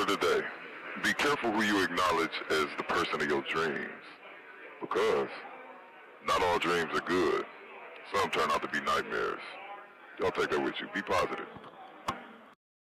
of. Be careful who you acknowledge as the person of your dreams. Because not all dreams are good. Some turn out to be nightmares. Y'all take that with you. Be positive.